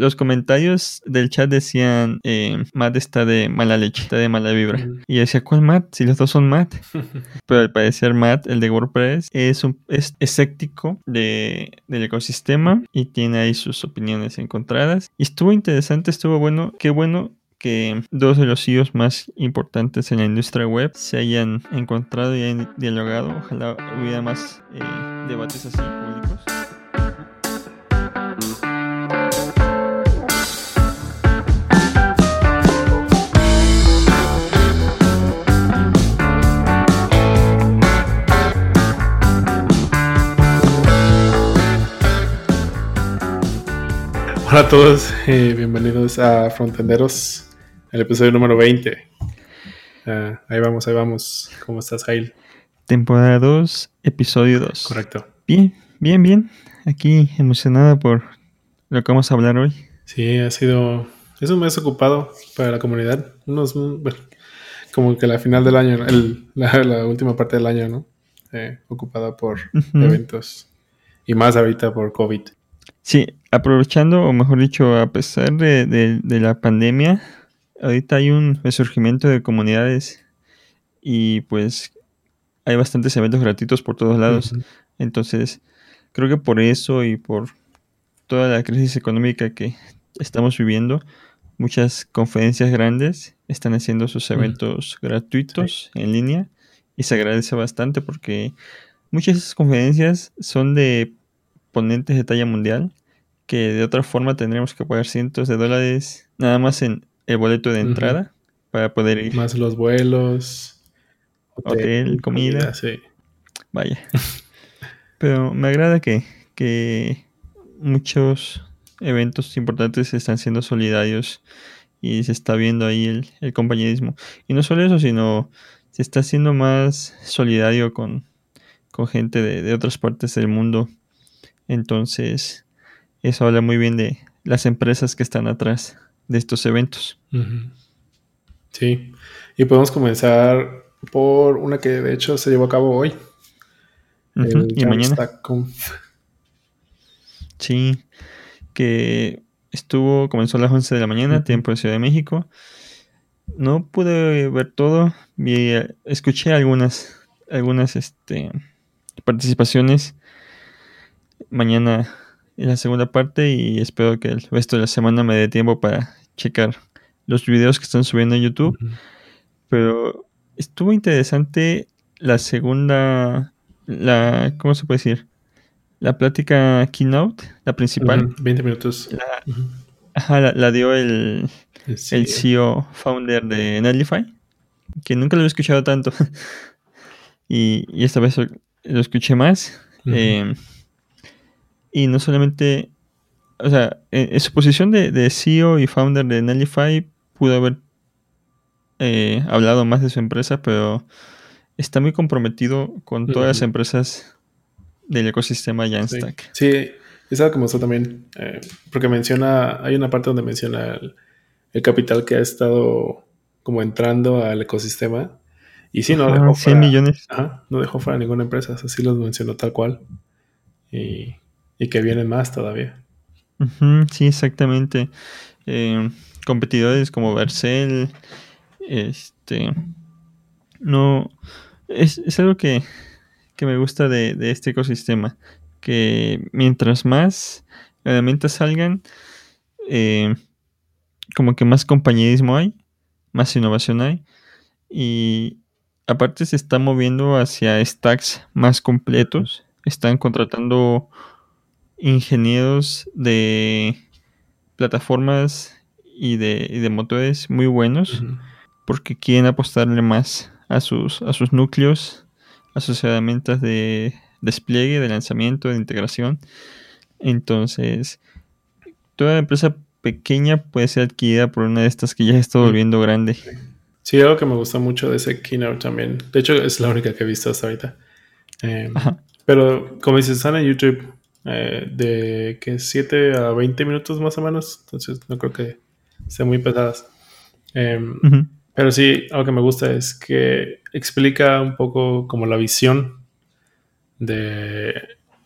los comentarios del chat decían, eh, Matt está de mala leche, está de mala vibra. Y yo decía, ¿cuál Matt? Si los dos son Matt. Pero al parecer Matt, el de WordPress, es, un, es escéptico de, del ecosistema y tiene ahí sus opiniones encontradas. Y estuvo interesante, estuvo bueno. Qué bueno que dos de los CEOs más importantes en la industria web se hayan encontrado y hayan dialogado. Ojalá hubiera más eh, debates así Hola a todos, eh, bienvenidos a Frontenderos, el episodio número 20. Ah, ahí vamos, ahí vamos. ¿Cómo estás, Jail? Temporada 2, episodio 2. Correcto. Bien, bien, bien. Aquí emocionada por lo que vamos a hablar hoy. Sí, ha sido. Es un mes ocupado para la comunidad. Unos. Bueno, como que la final del año, el, la, última parte del año, ¿no? Eh, ocupada por eventos. Y más ahorita por COVID. Sí, aprovechando, o mejor dicho, a pesar de, la pandemia, ahorita hay un resurgimiento de comunidades y pues hay bastantes eventos gratuitos por todos lados. Entonces, creo que por eso y por toda la crisis económica que estamos viviendo, muchas conferencias grandes están haciendo sus eventos gratuitos en línea y se agradece bastante porque muchas de esas conferencias son de ponentes de talla mundial que de otra forma tendríamos que pagar cientos de dólares nada más en el boleto de entrada para poder ir. Más los vuelos, hotel, comida. Sí. Vaya. Pero me agrada que, que muchos eventos importantes están siendo solidarios y se está viendo ahí el, el compañerismo. Y no solo eso, sino se está haciendo más solidario con, con gente de, de otras partes del mundo entonces, eso habla muy bien de las empresas que están atrás de estos eventos. Sí, y podemos comenzar por una que de hecho se llevó a cabo hoy. y mañana. Sí, que estuvo, comenzó a las 11 de la mañana, tiempo de Ciudad de México. No pude ver todo, vi, escuché algunas, algunas este, participaciones mañana en la segunda parte y espero que el resto de la semana me dé tiempo para checar los videos que están subiendo en YouTube. Pero estuvo interesante la segunda, la, ¿cómo se puede decir? La plática keynote, la principal. 20 minutos. La, Ajá, la, dio el, el, CEO. E founder de Netlify, que nunca lo había escuchado tanto. y, esta vez lo, escuché más. Y no solamente, o sea, en, su posición de, CEO y founder de Nellify pudo haber eh, hablado más de su empresa, pero está muy comprometido con todas las empresas del ecosistema Jamstack. Sí, es algo que me también, eh, porque menciona, hay una parte donde menciona el, capital que ha estado como entrando al ecosistema. Y sí, no dejó 100 millones. no dejó fuera ninguna empresa, así los mencionó tal cual. Y y que vienen más todavía. sí, exactamente. Eh, competidores como Vercel, este, no, es, algo que, me gusta de, este ecosistema, que mientras más herramientas salgan, eh, como que más compañerismo hay, más innovación hay, y aparte se está moviendo hacia stacks más completos, están contratando ingenieros de plataformas y de, motores muy buenos porque quieren apostarle más a sus, a sus núcleos, a sus herramientas de despliegue, de lanzamiento, de integración. Entonces, toda empresa pequeña puede ser adquirida por una de estas que ya está volviendo grande. Sí, algo que me gusta mucho de ese keynote también. De hecho, es la única que he visto hasta ahorita. Eh, pero como dices, están en YouTube eh, de que 7 a 20 minutos más o menos, entonces no creo que sean muy pesadas. Em, pero sí, algo que me gusta es que explica un poco como la visión de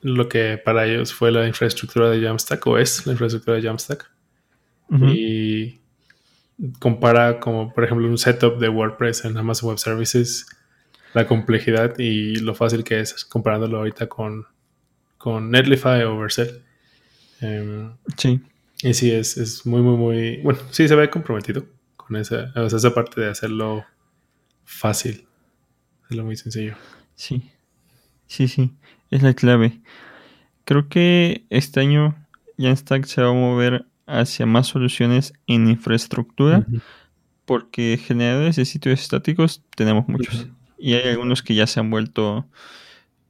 lo que para ellos fue la infraestructura de Jamstack o es la infraestructura de Jamstack. y compara como por ejemplo un setup de WordPress en Amazon Web Services, la complejidad y lo fácil que es comparándolo ahorita con, con Netlify o Vercel. Em, sí. Y sí, es, es, muy, muy, muy... Bueno, sí, se ve comprometido con esa, esa parte de hacerlo fácil, hacerlo muy sencillo. Sí, sí, sí, es la clave. Creo que este año Jamstack se va a mover hacia más soluciones en infraestructura, porque generadores de sitios estáticos tenemos muchos. Y hay algunos que ya se han vuelto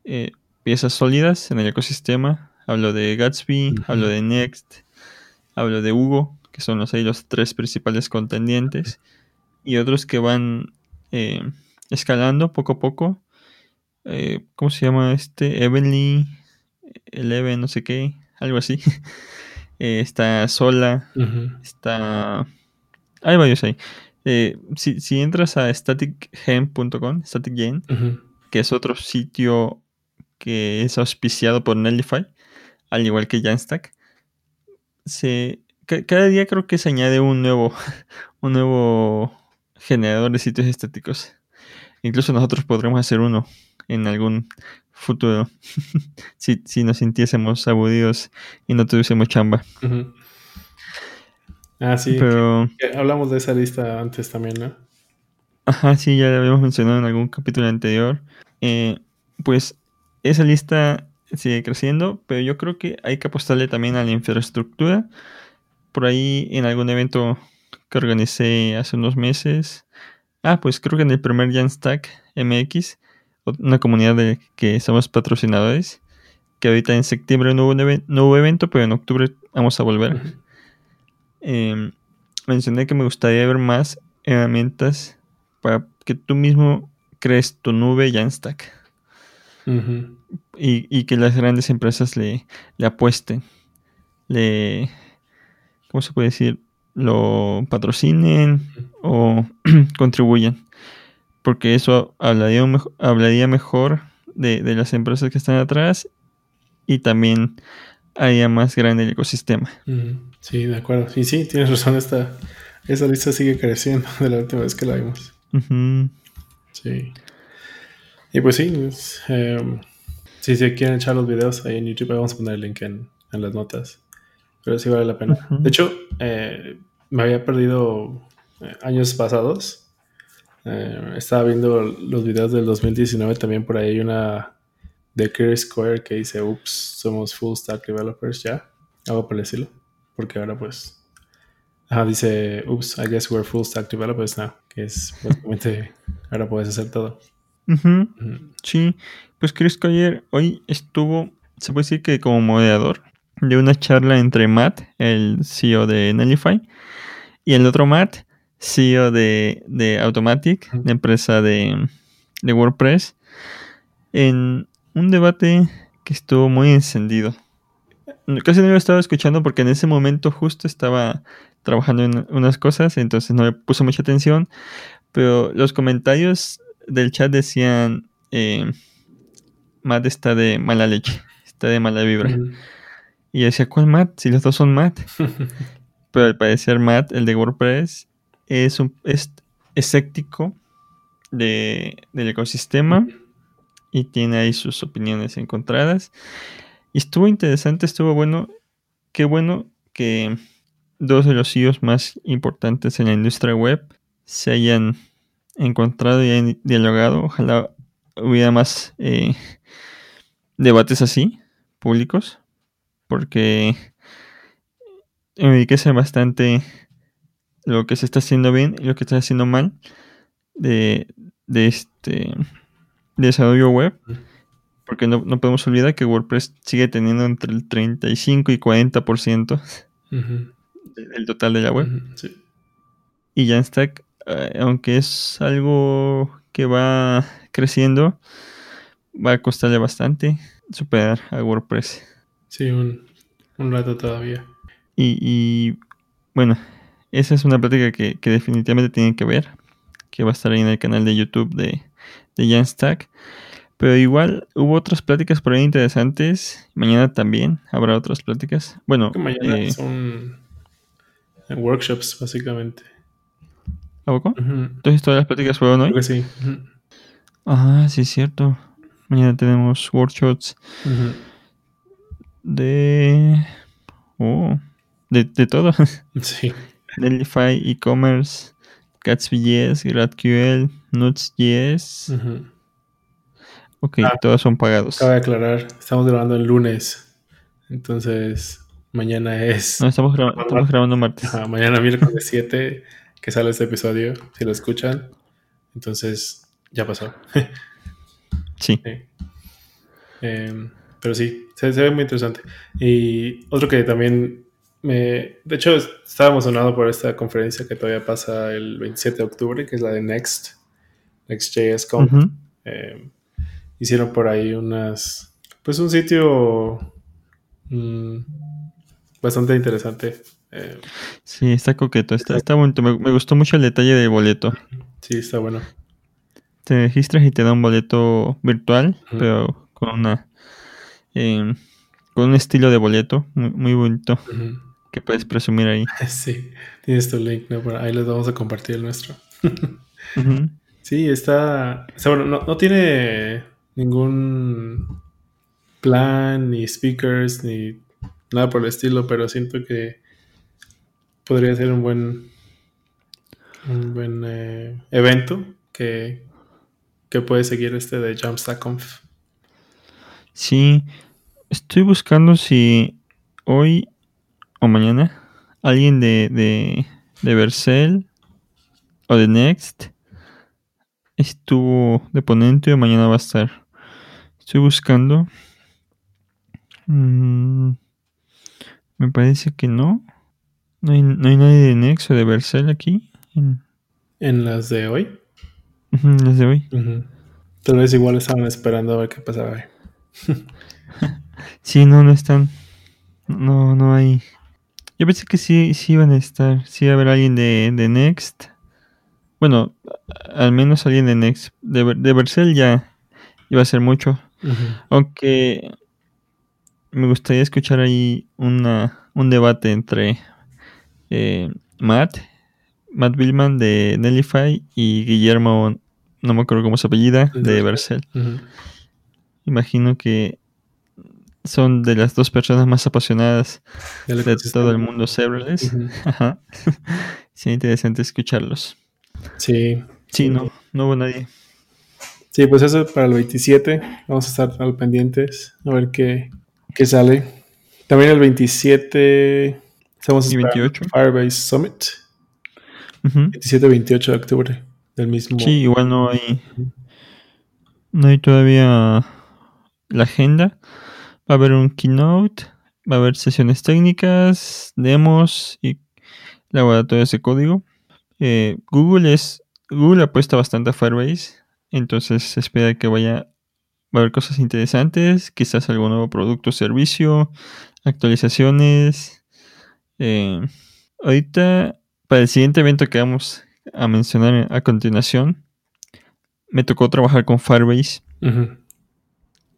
eh, piezas sólidas en el ecosistema. Hablo de Gatsby, hablo de Next, hablo de Hugo, que son los, ahí los tres principales contendientes. Y otros que van eh, escalando poco a poco. Eh, ¿Cómo se llama este? Evenly, Eleven, no sé qué, algo así. Eh, está sola, está... Hay varios ahí. Eh, si, entras a staticgen.com, staticgen, que es otro sitio que es auspiciado por Netlify, al igual que Jamstack, se, cada día creo que se añade un nuevo, un nuevo generador de sitios estáticos. Incluso nosotros podremos hacer uno en algún futuro. si, si, nos sintiésemos aburridos y no tuviésemos chamba. Ah, sí. Pero... hablamos de esa lista antes también, ¿no? Ajá, sí, ya la habíamos mencionado en algún capítulo anterior. Eh, pues esa lista sigue creciendo, pero yo creo que hay que apostarle también a la infraestructura. Por ahí en algún evento que organicé hace unos meses. Ah, pues creo que en el primer Jamstack MX una comunidad de que somos patrocinadores, que ahorita en septiembre no hubo, evento, pero en octubre vamos a volver. Em, mencioné que me gustaría ver más herramientas para que tú mismo crees tu nube ya stack. y, que las grandes empresas le, le apuesten, le, ¿cómo se puede decir? Lo patrocinen o contribuyan porque eso hablaría, hablaría mejor de, las empresas que están atrás y también haría más grande el ecosistema. Sí, de acuerdo. Y sí, tienes razón, esta, esa lista sigue creciendo de la última vez que la vimos. Sí. Y pues sí, em, si se quieren echar los videos ahí en YouTube, vamos a poner el link en, las notas. Pero sí vale la pena. De hecho, eh, me había perdido eh, años pasados eh, estaba viendo los videos del 2019, también por ahí hay una de Kerry Square que dice, ups, somos full stack developers ya, algo por decirlo, porque ahora pues, ajá, dice, ups, I guess we're full stack developers now, que es básicamente, ahora puedes hacer todo. Sí, pues Chris Collier hoy estuvo, se puede decir que como moderador de una charla entre Matt, el CEO de Netlify, y el otro Matt, CEO de, de Automatic, la empresa de, de WordPress, en un debate que estuvo muy encendido. Casi no lo estaba escuchando porque en ese momento justo estaba trabajando en unas cosas, entonces no le puse mucha atención, pero los comentarios del chat decían, eh, Matt está de mala leche, está de mala vibra. Y yo decía, ¿cuál Matt? Si los dos son Matt. pero al parecer Matt, el de WordPress, es, un, es escéptico de, del ecosistema y tiene ahí sus opiniones encontradas. Y estuvo interesante, estuvo bueno. Qué bueno que dos de los CEOs más importantes en la industria web se hayan encontrado y dialogado. Ojalá hubiera más eh, debates así, públicos, porque enriquece bastante lo que se está haciendo bien y lo que está haciendo mal de, de este desarrollo web. Porque no, podemos olvidar que WordPress sigue teniendo entre el 35 y 40% del total de la web. Y Jamstack, eh, aunque es algo que va creciendo, va a costarle bastante superar a WordPress. Sí, un, rato todavía. Y, y bueno, esa es una plática que, definitivamente tienen que ver, que va a estar ahí en el canal de YouTube de, de Jamstack. Pero igual hubo otras pláticas por ahí interesantes. Mañana también habrá otras pláticas. Bueno, mañana eh, son workshops, básicamente. ¿A poco? Entonces todas las pláticas fueron hoy. Creo que sí. Ah, sí, es cierto. Mañana tenemos workshops de. Oh, de, de todo. Sí. Delify, e-commerce, Gatsby.js, GradQL, Nuts.js. Ok, Ah. todos son pagados. Cabe aclarar, estamos grabando el lunes. Entonces, mañana es. No, estamos, gra- estamos grabando martes. Ajá, mañana miércoles 7 que sale este episodio, si lo escuchan. Entonces, ya pasó. Sí. Eh, pero sí, se, se ve muy interesante. Y otro que también me... De hecho, estaba emocionado por esta conferencia que todavía pasa el 27 de octubre, que es la de Next, Next.js Conf. Eh, hicieron por ahí unas... Pues un sitio mm, bastante interesante. Eh, Sí, está coqueto, está, está bonito. Me, me gustó mucho el detalle del boleto. sí, está bueno. Te registras y te da un boleto virtual, pero con una eh, con un estilo de boleto muy, muy bonito que puedes presumir ahí. Sí, tienes tu link, ¿no? Por ahí les vamos a compartir el nuestro. Sí, está. o sea, bueno, no, no tiene ningún plan, ni speakers, ni nada por el estilo, pero siento que podría ser un buen. Un buen eh, evento que, que puede seguir este de Jumpstack Conf. Sí, estoy buscando si hoy o mañana alguien de, de, de Vercel o de Next estuvo de ponente o mañana va a estar. Estoy buscando. Mm, me parece que no. No hay, no hay nadie de Next o de Vercel aquí. En, En las de hoy. las de hoy. Ujú. Tal vez igual estaban esperando a ver qué pasaba. Sí, no, no están. No, no hay. Yo pensé que sí, sí iban a estar. Sí iba a haber alguien de, de Next. Bueno, al menos alguien de Next. De, de Vercel ya iba a ser mucho. Ujú. Aunque me gustaría escuchar ahí una, un debate entre eh, Matt, Matt Billman de Nellify y Guillermo, no me acuerdo cómo se apellida, De Vercel. Vercel. Ujú. Imagino que son de las dos personas más apasionadas de todo el mundo serverless. Ujú. Ajá. Sería interesante escucharlos. Sí. Sí, no, no hubo nadie. Sí, pues eso para el 27. Vamos a estar al pendientes a ver qué, qué sale. También el 27 estamos Y esperando 28. Firebase Summit. Ujú. 27-28 de octubre del mismo. Sí, igual no hay. No hay todavía la agenda. Va a haber un keynote. Va a haber sesiones técnicas, demos y laboratorios de código. Eh, Google es. Google apuesta bastante a Firebase. Entonces se espera que vaya. Va a haber cosas interesantes. Quizás algún nuevo producto o servicio. Actualizaciones. Eh, ahorita, para el siguiente evento que vamos a mencionar a continuación, me tocó trabajar con Firebase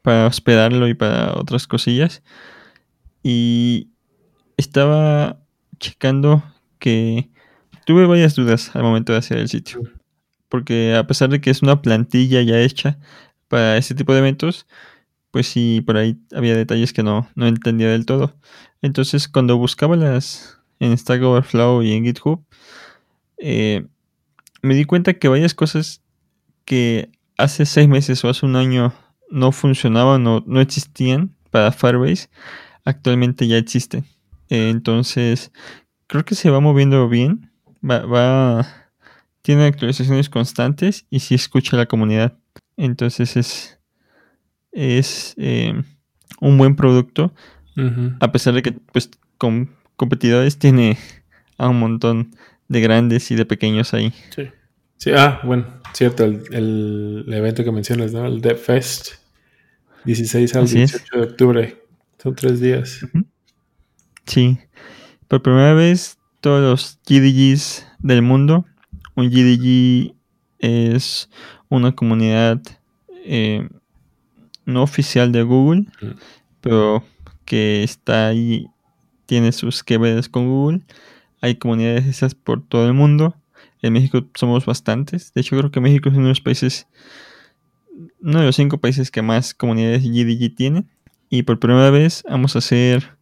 para hospedarlo y para otras cosillas. Y estaba checando que tuve varias dudas al momento de hacer el sitio. Porque a pesar de que es una plantilla ya hecha para este tipo de eventos, pues sí, por ahí había detalles que no, no entendía del todo. Entonces, cuando buscaba las en Stack Overflow y en GitHub, eh, me di cuenta que varias cosas que hace seis meses o hace un año no funcionaban o no existían para Firebase, actualmente ya existen. Entonces, creo que se va moviendo bien. Va, va- tiene actualizaciones constantes y sí escucha a la comunidad. Entonces es, es eh, un buen producto. A pesar de que pues con competidores tiene a un montón de grandes y de pequeños ahí. Sí. Sí, ah, bueno, cierto, el, el- evento que mencionas, ¿no? El Dev Fest, 16 al Así es. 18 de octubre. Son tres días. Sí. Por primera vez, todos los GDGs del mundo. Un GDG es una comunidad eh, no oficial de Google, Mm. pero que está ahí, tiene sus que veres con Google. hay comunidades esas por todo el mundo. En México somos bastantes. De hecho, creo que México es uno de los países, uno de los cinco países que más comunidades GDG tienen. Y por primera vez vamos a hacer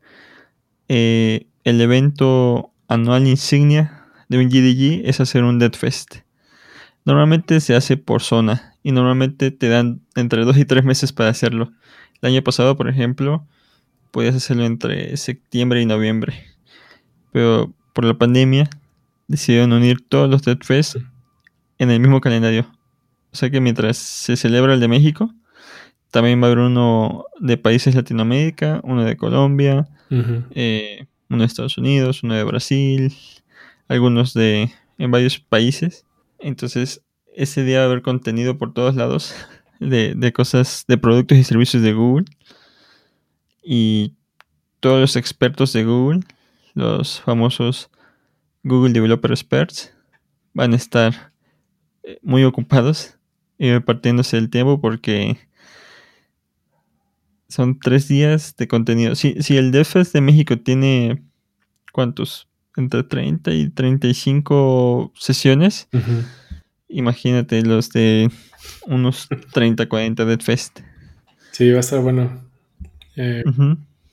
eh, el evento anual insignia de un GDG, es hacer un Dead Fest. Normalmente se hace por zona y normalmente te dan entre dos y tres meses para hacerlo. El año pasado, por ejemplo, podías hacerlo entre septiembre y noviembre. Pero por la pandemia decidieron unir todos los Dead Fest en el mismo calendario. O sea que mientras se celebra el de México, también va a haber uno de países de Latinoamérica, uno de Colombia, eh, uno de Estados Unidos, uno de Brasil, algunos de en varios países. Entonces, ese día va a haber contenido por todos lados de, de cosas, de productos y servicios de Google. Y todos los expertos de Google, los famosos Google Developer Experts, van a estar eh, muy ocupados y repartiéndose el tiempo porque son tres días de contenido. Si, si el DevFest de México tiene, ¿cuántos? Entre 30 y 35 sesiones. Imagínate los de unos 30, 40 DevFest. Sí, va a estar bueno. Eh,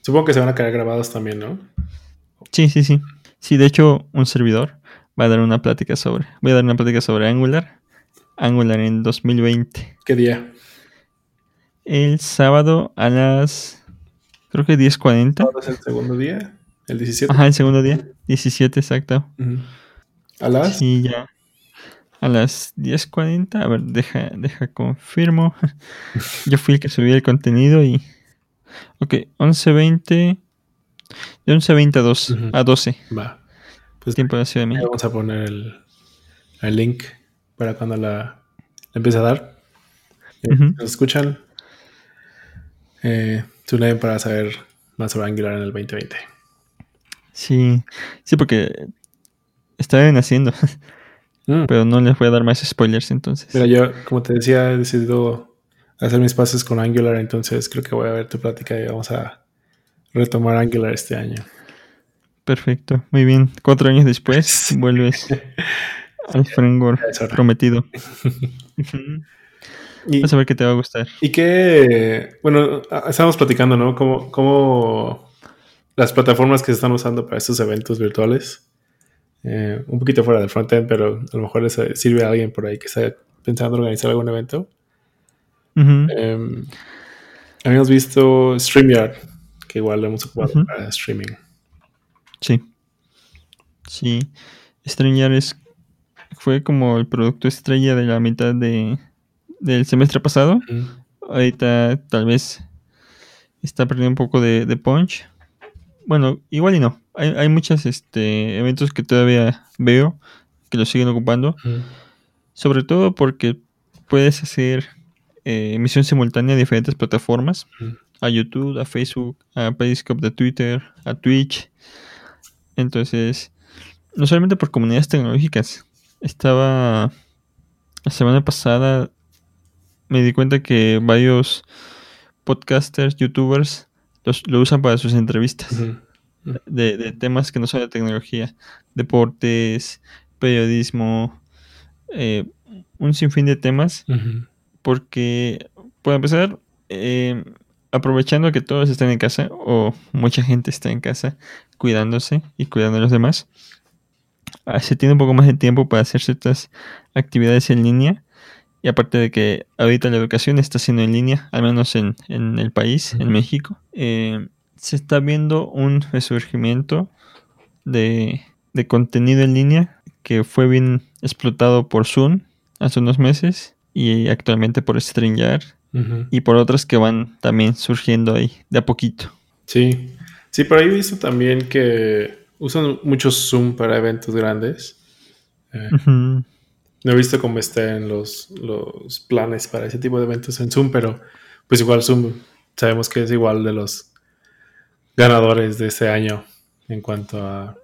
supongo que se van a quedar grabados también, ¿no? Sí, sí, sí. Sí, de hecho, un servidor va a dar una plática sobre. Voy a dar una plática sobre Angular. Angular en 2020. ¿Qué día? el sábado a las. Creo que 10.40. es el segundo día? ¿El 17? Ajá, el segundo día. 17, exacto. ¿A las? Sí, ya. A las 10.40. A ver, deja, deja confirmo. Yo fui el que subí el contenido y. Ok, 11.20. De 11.20 a, 2, a 12. Va. Pues tiempo de Ciudad de México. Vamos a poner el, el link para cuando la, la empiece a dar. ¿Nos escuchan? eh, para saber más sobre Angular en el 2020. Sí, sí, porque está haciendo. Mm. Pero no les voy a dar más spoilers entonces. Mira, yo, como te decía, he decidido hacer mis pases con Angular, entonces creo que voy a ver tu plática y vamos a retomar Angular este año. Perfecto, muy bien. Cuatro años después vuelves al framework prometido. Y, Vas a ver qué te va a gustar. Y que, bueno, estamos platicando, ¿no? Cómo, las plataformas que se están usando para estos eventos virtuales, eh, un poquito fuera del frontend, pero a lo mejor les sirve a alguien por ahí que está pensando en organizar algún evento. Em, habíamos visto StreamYard, que igual lo hemos ocupado para streaming. Sí. Sí. StreamYard es, fue como el producto estrella de la mitad de, del semestre pasado. Ahorita tal vez está perdiendo un poco de, punch. Bueno, igual y no. Hay, hay muchos este, eventos que todavía veo que lo siguen ocupando. Sobre todo porque puedes hacer eh, emisión simultánea a diferentes plataformas. A YouTube, a Facebook, a Periscope de Twitter, a Twitch. Entonces, no solamente por comunidades tecnológicas. Estaba la semana pasada me di cuenta que varios podcasters, youtubers, lo usan para sus entrevistas de, temas que no son de tecnología, deportes, periodismo, eh, un sinfín de temas, porque, por empezar, eh, aprovechando que todos están en casa, o mucha gente está en casa, cuidándose y cuidando a los demás, ah, se tiene un poco más de tiempo para hacer ciertas actividades en línea. Y aparte de que ahorita la educación está siendo en línea, al menos en, el país, en México, eh, se está viendo un resurgimiento de, contenido en línea que fue bien explotado por Zoom hace unos meses y actualmente por StreamYard y por otras que van también surgiendo ahí de a poquito. Sí, sí, por ahí he visto también que usan mucho Zoom para eventos grandes. Eh, no he visto cómo estén los, los planes para ese tipo de eventos en Zoom, pero pues igual Zoom sabemos que es igual de los ganadores de este año en cuanto a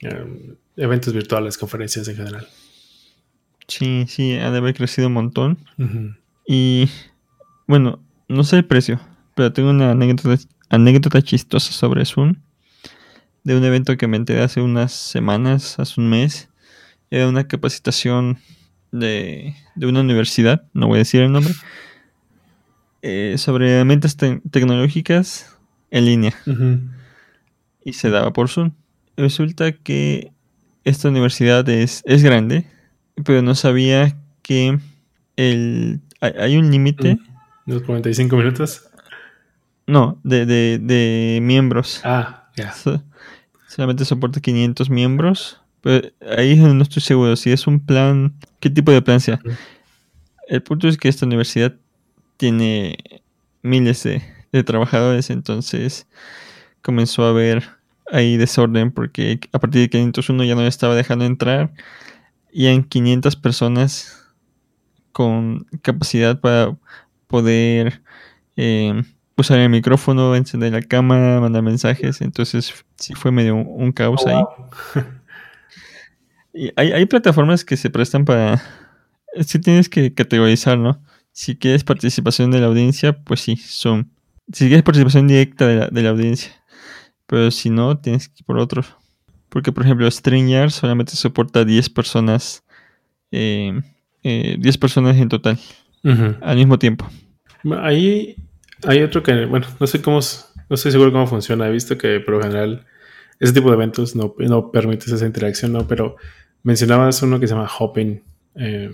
em, eventos virtuales, conferencias en general. Sí, sí, ha de haber crecido un montón. Y bueno, no sé el precio, pero tengo una anécdota, anécdota chistosa sobre Zoom. de un evento que me enteré hace unas semanas, hace un mes. Era una capacitación de, de una universidad, no voy a decir el nombre, eh, sobre herramientas tecnológicas en línea. Y se daba por Zoom. Resulta que esta universidad es, es grande, pero no sabía que el, hay, un límite. ¿Los 45 minutos? No, de, de, de miembros. Ah, ya. solamente soporta 500 miembros. Pero ahí no estoy seguro si es un plan, qué tipo de plan sea. El punto es que esta universidad tiene miles de, de trabajadores, entonces comenzó a haber ahí desorden porque a partir de 501 ya no estaba dejando entrar y en 500 personas con capacidad para poder eh, usar el micrófono, encender la cámara, mandar mensajes. Entonces sí fue medio un, caos oh, ahí. y hay, hay, plataformas que se prestan para... Sí tienes que categorizar, ¿no? Si quieres participación de la audiencia, pues sí, son... Si quieres participación directa de la, de la audiencia. Pero si no, tienes que ir por otro. Porque, por ejemplo, StreamYard solamente soporta 10 personas. Eh, 10 eh, personas en total. Al mismo tiempo. Ahí hay otro que, bueno, no sé cómo, no estoy seguro cómo funciona. He visto que por lo general ese tipo de eventos no, no permites esa interacción, ¿no? Pero mencionabas uno que se llama Hopping. Eh,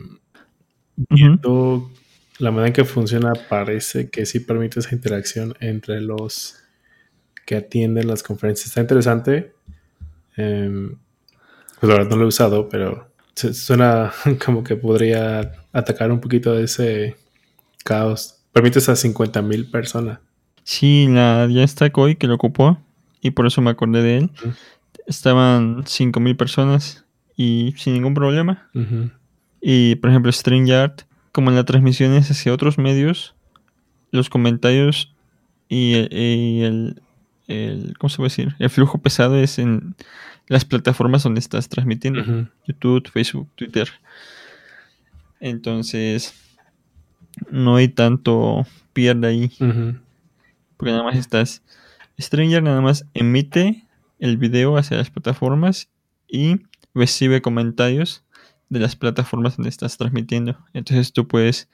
la manera en que funciona parece que sí permite esa interacción entre los que atienden las conferencias. Está interesante. Em, pues la verdad no lo he usado, pero suena como que podría atacar un poquito de ese caos. Permites a 50.000 personas. Sí, la, ya está Koi que lo ocupó y por eso me acordé de él. Estaban 5.000 personas y sin ningún problema. Y por ejemplo, StreamYard, como en las transmisiones hacia otros medios, los comentarios y el, el, ¿cómo se puede decir? El flujo pesado es en las plataformas donde estás transmitiendo. YouTube, Facebook, Twitter. Entonces, no hay tanto pierde ahí. Porque nada más estás... Stranger nada más emite el video hacia las plataformas y recibe comentarios de las plataformas donde estás transmitiendo. Entonces tú puedes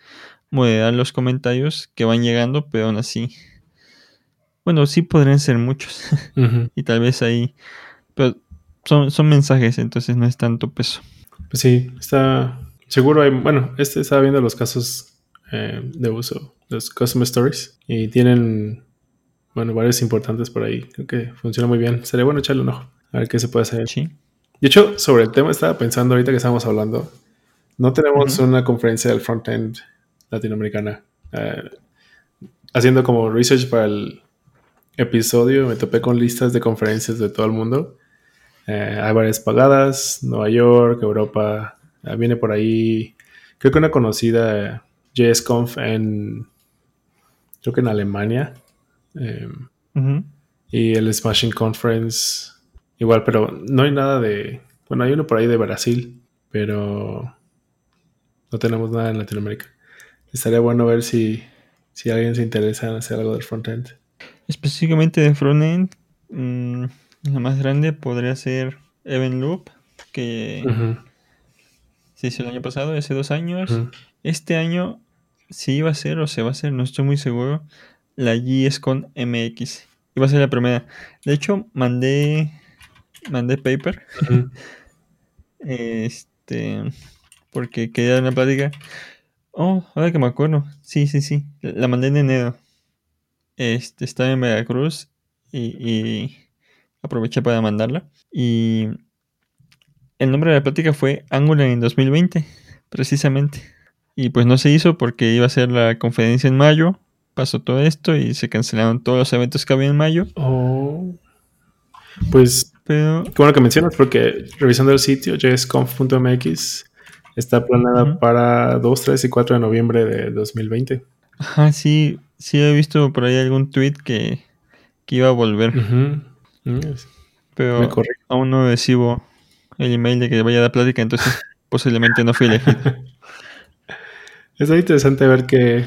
moderar los comentarios que van llegando, pero aún así bueno, sí podrían ser muchos. y tal vez ahí. Pero son, son mensajes, entonces no es tanto peso. Pues sí, está. Seguro hay. Bueno, este estaba viendo los casos eh, de uso, los Customer Stories. Y tienen. Bueno, varios importantes por ahí. Creo que funciona muy bien. Sería bueno echarle un ojo. A ver qué se puede hacer. Sí. De hecho, sobre el tema estaba pensando ahorita que estamos hablando. No tenemos una conferencia del frontend latinoamericana. Eh, haciendo como research para el episodio me topé con listas de conferencias de todo el mundo. Eh, hay varias pagadas, Nueva York, Europa, eh, viene por ahí, creo que una conocida JSConf en, creo que en Alemania. Em, y el Smashing Conference, igual, pero no hay nada de, bueno, hay uno por ahí de Brasil, pero no tenemos nada en Latinoamérica. Estaría bueno ver si, si alguien se interesa en hacer algo del frontend. Específicamente de frontend, mm, la más grande podría ser Event Loop, que se hizo el año pasado, hace dos años. Este año si iba a ser o se va a hacer, no estoy muy seguro, la con MX. Iba a ser la primera. De hecho, mandé mandé paper. este porque quería una plática. Oh, ahora que me acuerdo. Sí, sí, sí. La mandé en enero. Este, estaba en Veracruz y, aproveché para mandarla. Y el nombre de la plática fue Angular en 2020, precisamente. Y pues no se hizo porque iba a ser la conferencia en mayo. Pasó todo esto y se cancelaron todos los eventos que había en mayo. Oh. Pues, Pero, qué bueno que mencionas porque revisando el sitio, jsconf.mx, está planeada para 2, 3 y 4 de noviembre de 2020. Ajá, sí, sí he visto por ahí algún tweet que, iba a volver. Pero aún no recibo el email de que vaya a dar plática, entonces posiblemente no fui elegido. Es interesante ver qué,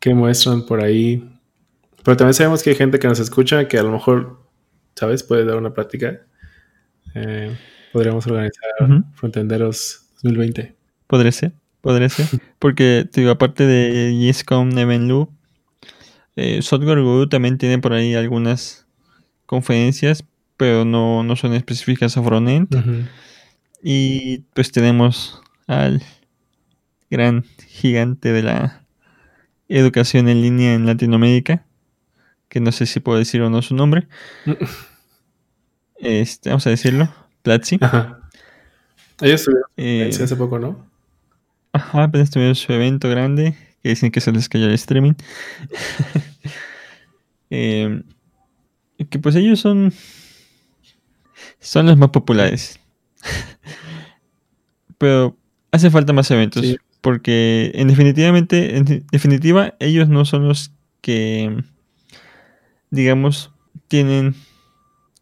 qué muestran por ahí. Pero también sabemos que hay gente que nos escucha que a lo mejor ¿sabes? Puede dar una plática. Eh, podríamos organizar Frontenderos 2020. Podría ser, podría ser. Porque, digo, aparte de YesCon Event Loop, eh, Software Guru también tiene por ahí algunas conferencias, pero no, no son específicas a frontend. Y pues tenemos al gran gigante de la educación en línea en Latinoamérica, que no sé si puedo decir o no su nombre. Este, vamos a decirlo, Platzi. Ajá. Ellos estuvieron eh, hace poco, ¿no? Ajá, apenas tuvieron su evento grande, que dicen que se les cayó el streaming. eh, que pues ellos son son los más populares. Pero hace falta más eventos. Porque en definitivamente, en definitiva, ellos no son los que digamos tienen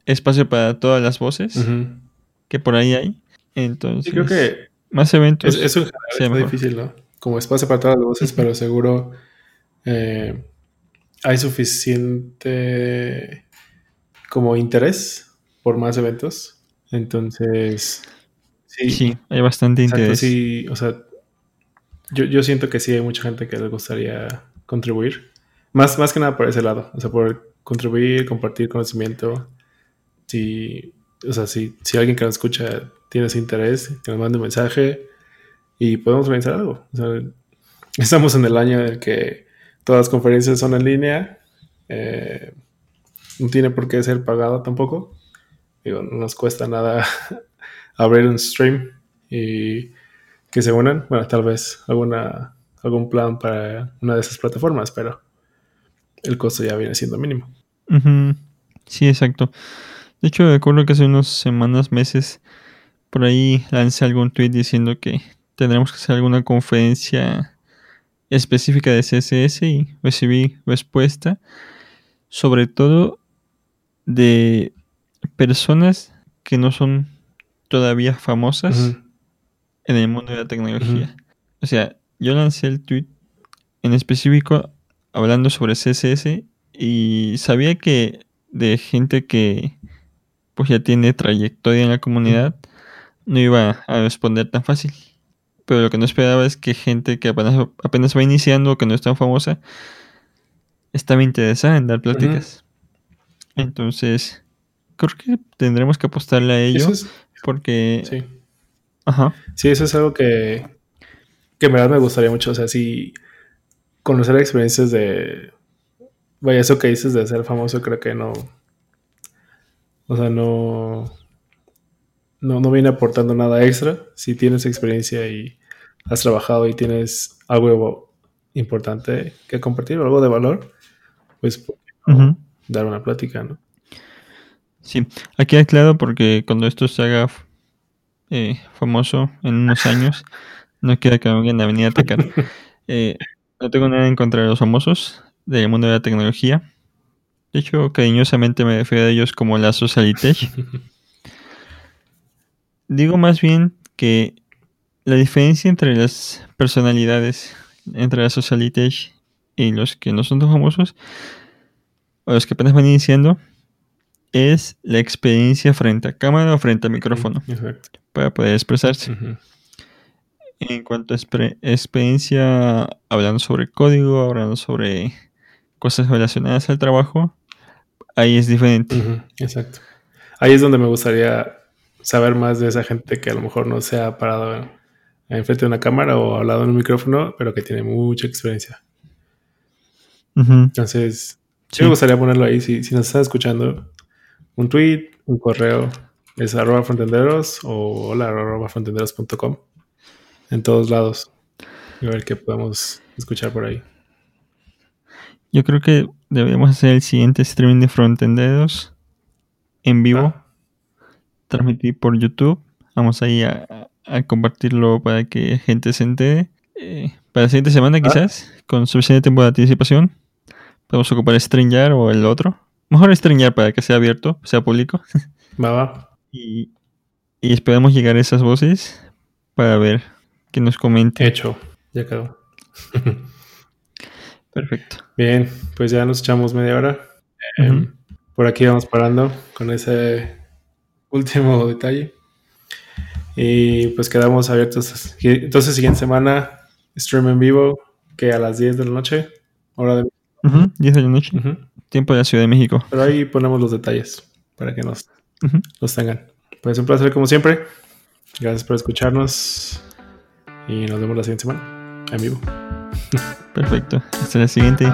espacio para todas las voces que por ahí hay. Entonces, creo que más eventos. Es, es difícil, ¿no? Como espacio para todas las voces, pero seguro eh, hay suficiente como interés por más eventos. Entonces, sí. Sí, hay bastante interés. Sí, o sea, yo, yo siento que sí hay mucha gente que le gustaría contribuir. Más, más que nada por ese lado. O sea, por contribuir, compartir conocimiento. Si, o sea, si, si alguien que nos escucha tiene ese interés, que nos mande un mensaje y podemos organizar algo. Estamos en el año en el que todas las conferencias son en línea. Eh, no tiene por qué ser pagado tampoco. Digo, no nos cuesta nada abrir un stream y que se unan. Bueno, tal vez alguna, algún plan para una de esas plataformas, pero el costo ya viene siendo mínimo. Sí, exacto. De hecho, recuerdo que hace unas semanas, meses, por ahí lancé algún tweet diciendo que tendremos que hacer alguna conferencia específica de CSS y recibí respuesta. Sobre todo de personas que no son todavía famosas en el mundo de la tecnología. O sea, yo lancé el tweet en específico hablando sobre CSS y sabía que de gente que pues ya tiene trayectoria en la comunidad no iba a responder tan fácil. Pero lo que no esperaba es que gente que apenas, apenas va iniciando o que no es tan famosa estaba interesada en dar pláticas. Entonces, creo que tendremos que apostarle a ello. porque. Sí. Ajá. Sí, eso es algo que. Que en verdad me gustaría mucho. O sea, si conocer experiencias de. Vaya, eso que dices de ser famoso, creo que no. O sea, no. No, no viene aportando nada extra. Si tienes experiencia y has trabajado y tienes algo importante que compartir, algo de valor, pues dar una plática, ¿no? Sí, aquí claro porque cuando esto se haga eh, famoso en unos años, no quiera que me vengan a venir a atacar. Eh, no tengo nada en contra de los famosos del mundo de la tecnología. De hecho, cariñosamente me refiero a ellos como la Socialitech. Digo más bien que la diferencia entre las personalidades, entre la Socialitech y los que no son tan famosos, o los que apenas van iniciando, es la experiencia frente a cámara o frente a micrófono para poder expresarse. En cuanto a experiencia hablando sobre código, hablando sobre cosas relacionadas al trabajo, ahí es diferente. Exacto. Ahí es donde me gustaría saber más de esa gente que a lo mejor no se ha parado enfrente de una cámara o hablado en un micrófono, pero que tiene mucha experiencia. Entonces, sí. me gustaría ponerlo ahí. Si, si nos estás escuchando, un tweet, un correo, es arroba frontenderos o hola arroba frontenderos.com en todos lados. Y a ver qué podemos escuchar por ahí. Yo creo que deberíamos hacer el siguiente streaming de Frontenderos en vivo. Ah. Transmitir por YouTube. Vamos ahí a, a, compartirlo para que gente se entere. Eh, para la siguiente semana, ah. quizás, con suficiente tiempo de anticipación, podemos ocupar StreamYard o el otro. Mejor extrañar para que sea abierto, sea público. Va, va. Y, y esperamos llegar a esas voces para ver que nos comente. Hecho, ya quedó. Perfecto. Bien, pues ya nos echamos media hora. Por aquí vamos parando con ese último detalle. Y pues quedamos abiertos. Entonces, siguiente semana, stream en vivo, que a las 10 de la noche, hora de... 10 de la noche, tiempo de la Ciudad de México. Pero ahí ponemos los detalles para que nos los tengan. Pues un placer como siempre. Gracias por escucharnos y nos vemos la siguiente semana en vivo. Perfecto. Hasta la siguiente.